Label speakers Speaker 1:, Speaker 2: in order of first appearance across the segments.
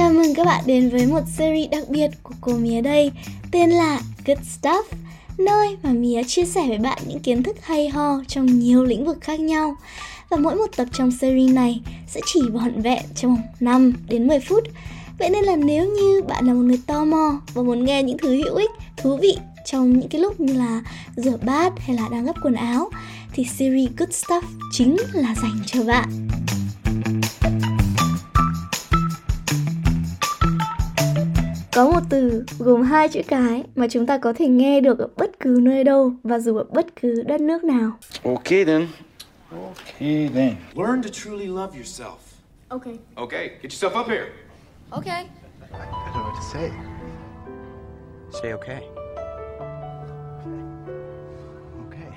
Speaker 1: Chào mừng các bạn đến với một series đặc biệt của cô Mía đây Tên là Good Stuff Nơi mà Mía chia sẻ với bạn những kiến thức hay ho trong nhiều lĩnh vực khác nhau Và mỗi một tập trong series này sẽ chỉ vỏn vẹn trong 5 đến 10 phút Vậy nên là nếu như bạn là một người tò mò và muốn nghe những thứ hữu ích, thú vị trong những cái lúc như là rửa bát hay là đang gấp quần áo thì series Good Stuff chính là dành cho bạn. Có một từ gồm hai chữ cái mà chúng ta có thể nghe được ở bất cứ nơi đâu và dù ở bất cứ đất nước nào.
Speaker 2: Okay then.
Speaker 3: Okay then.
Speaker 4: Learn to truly love yourself.
Speaker 1: Okay.
Speaker 4: Okay, get yourself up here.
Speaker 1: Okay.
Speaker 3: I don't know what to say.
Speaker 2: Say okay.
Speaker 3: Okay.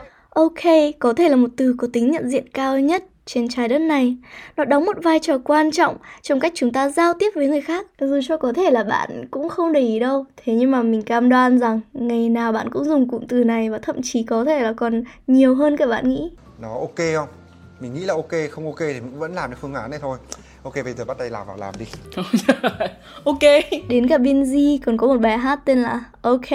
Speaker 1: Ok có thể là một từ có tính nhận diện cao nhất trên trái đất này. Nó đóng một vai trò quan trọng trong cách chúng ta giao tiếp với người khác. Dù cho có thể là bạn cũng không để ý đâu. Thế nhưng mà mình cam đoan rằng ngày nào bạn cũng dùng cụm từ này và thậm chí có thể là còn nhiều hơn cả bạn nghĩ.
Speaker 5: nó ok không mình nghĩ là ok không ok thì mình vẫn làm được phương án này thôi ok bây giờ bắt tay làm vào làm đi
Speaker 6: ok
Speaker 1: Đến cả Binz còn có một bài hát tên là Ok.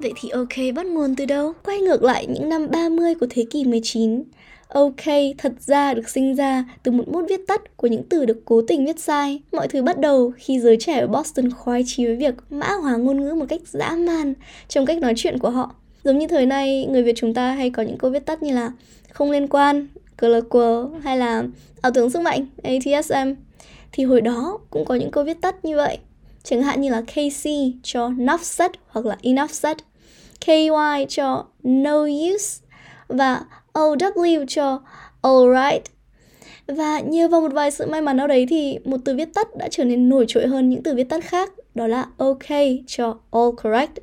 Speaker 1: Vậy thì OK bắt nguồn từ đâu? Quay ngược lại những năm 30 của thế kỷ 19. OK thật ra được sinh ra từ một bút viết tắt của những từ được cố tình viết sai. Mọi thứ bắt đầu khi giới trẻ ở Boston khoái chí với việc mã hóa ngôn ngữ một cách dã man trong cách nói chuyện của họ. Giống như thời nay, người Việt chúng ta hay có những câu viết tắt như là không liên quan, CLQ hay là ảo tưởng sức mạnh, ATSM. Thì hồi đó cũng có những câu viết tắt như vậy. Chẳng hạn như là KC cho enough said hoặc là enough said. KY cho no use và OW cho alright. Và nhờ vào một vài sự may mắn nào đấy thì một từ viết tắt đã trở nên nổi trội hơn những từ viết tắt khác, đó là OK cho all correct.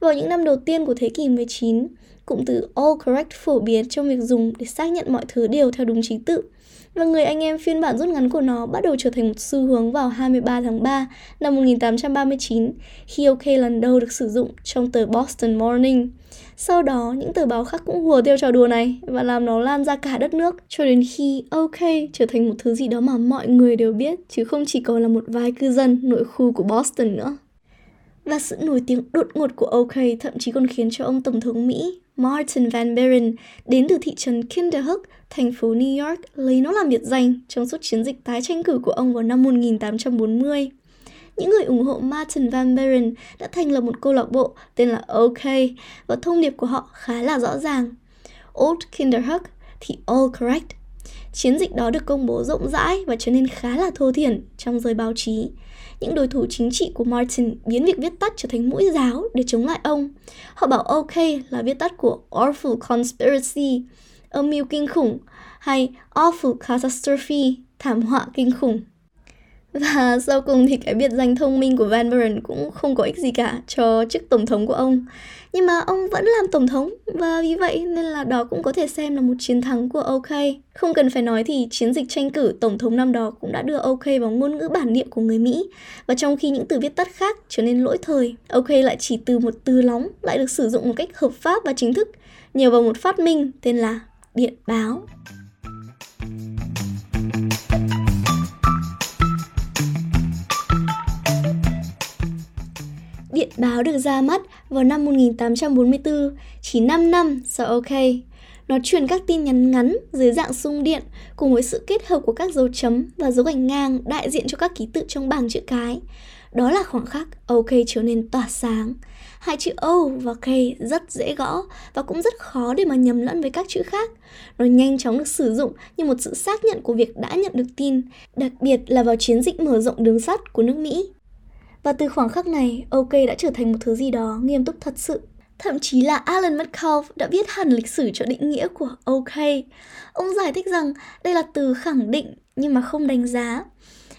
Speaker 1: Vào những năm đầu tiên của thế kỷ 19, cụm từ all correct phổ biến trong việc dùng để xác nhận mọi thứ đều theo đúng chính tự. Và người anh em phiên bản rút ngắn của nó bắt đầu trở thành một xu hướng vào 23 tháng 3 năm 1839 khi OK lần đầu được sử dụng trong tờ Boston Morning. Sau đó, những tờ báo khác cũng hùa theo trò đùa này và làm nó lan ra cả đất nước cho đến khi OK trở thành một thứ gì đó mà mọi người đều biết chứ không chỉ còn là một vài cư dân nội khu của Boston nữa. Và sự nổi tiếng đột ngột của OK thậm chí còn khiến cho ông Tổng thống Mỹ Martin Van Buren đến từ thị trấn Kinderhook, thành phố New York lấy nó làm biệt danh trong suốt chiến dịch tái tranh cử của ông vào năm 1840. Những người ủng hộ Martin Van Buren đã thành lập một câu lạc bộ tên là OK và thông điệp của họ khá là rõ ràng. Old Kinderhook thì all correct. Chiến dịch đó được công bố rộng rãi và trở nên khá là thô thiển trong giới báo chí. Những đối thủ chính trị của Martin biến việc viết tắt trở thành mũi giáo để chống lại ông. Họ bảo OK là viết tắt của Awful Conspiracy, âm mưu kinh khủng, hay Awful Catastrophe, thảm họa kinh khủng. Và sau cùng thì cái biệt danh thông minh của Van Buren cũng không có ích gì cả cho chức tổng thống của ông. Nhưng mà ông vẫn làm tổng thống và vì vậy nên là đó cũng có thể xem là một chiến thắng của OK. Không cần phải nói thì chiến dịch tranh cử tổng thống năm đó cũng đã đưa OK vào ngôn ngữ bản địa của người Mỹ. Và trong khi những từ viết tắt khác trở nên lỗi thời, OK lại chỉ từ một từ lóng lại được sử dụng một cách hợp pháp và chính thức nhờ vào một phát minh tên là điện báo. Điện báo được ra mắt vào năm 1844, chỉ 5 năm sau OK. Nó truyền các tin nhắn ngắn dưới dạng sung điện cùng với sự kết hợp của các dấu chấm và dấu gạch ngang đại diện cho các ký tự trong bảng chữ cái. Đó là khoảng khắc OK trở nên tỏa sáng. Hai chữ O và K rất dễ gõ và cũng rất khó để mà nhầm lẫn với các chữ khác. Nó nhanh chóng được sử dụng như một sự xác nhận của việc đã nhận được tin, đặc biệt là vào chiến dịch mở rộng đường sắt của nước Mỹ. Và từ khoảng khắc này, OK đã trở thành một thứ gì đó nghiêm túc thật sự. Thậm chí là Alan Metcalf đã viết hẳn lịch sử cho định nghĩa của OK. Ông giải thích rằng đây là từ khẳng định nhưng mà không đánh giá.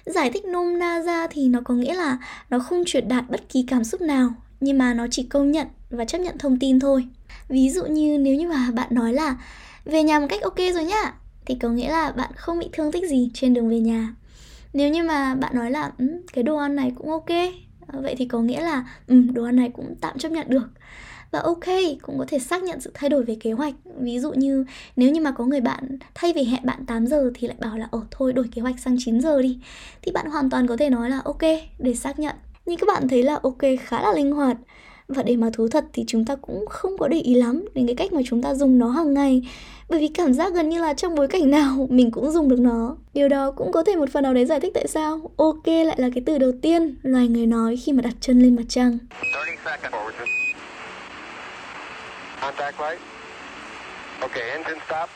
Speaker 1: Giải thích nôm na ra thì nó có nghĩa là nó không truyền đạt bất kỳ cảm xúc nào, nhưng mà nó chỉ công nhận và chấp nhận thông tin thôi. Ví dụ như nếu như mà bạn nói là về nhà một cách ok rồi nhá, thì có nghĩa là bạn không bị thương tích gì trên đường về nhà nếu như mà bạn nói là um, cái đồ ăn này cũng ok. À, vậy thì có nghĩa là um, đồ ăn này cũng tạm chấp nhận được. Và ok cũng có thể xác nhận sự thay đổi về kế hoạch. Ví dụ như nếu như mà có người bạn thay vì hẹn bạn 8 giờ thì lại bảo là ồ thôi đổi kế hoạch sang 9 giờ đi. Thì bạn hoàn toàn có thể nói là ok để xác nhận. Nhưng các bạn thấy là ok khá là linh hoạt và để mà thú thật thì chúng ta cũng không có để ý lắm đến cái cách mà chúng ta dùng nó hàng ngày bởi vì cảm giác gần như là trong bối cảnh nào mình cũng dùng được nó điều đó cũng có thể một phần nào đấy giải thích tại sao ok lại là cái từ đầu tiên loài người nói khi mà đặt chân lên mặt trăng
Speaker 7: 30 seconds. Forward. Contact light. Okay, engine stop.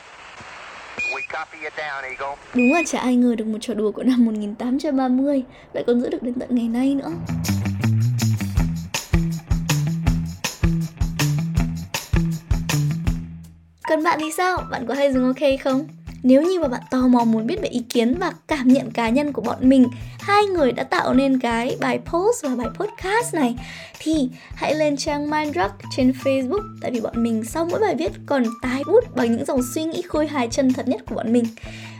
Speaker 7: We copy you down, Eagle.
Speaker 1: Đúng là chả ai ngờ được một trò đùa của năm 1830 lại còn giữ được đến tận ngày nay nữa. Còn bạn thì sao? Bạn có hay dùng OK không? Nếu như mà bạn tò mò muốn biết về ý kiến và cảm nhận cá nhân của bọn mình, Hai người đã tạo nên cái bài post và bài podcast này, Thì hãy lên trang mindrock trên Facebook, Tại vì bọn mình sau mỗi bài viết còn tái bút bằng những dòng suy nghĩ khôi hài chân thật nhất của bọn mình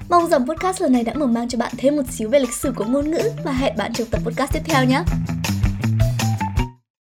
Speaker 1: Mong rằng podcast lần này đã mở mang cho bạn thêm một xíu về lịch sử của ngôn ngữ Và hẹn bạn trong tập podcast tiếp theo nhé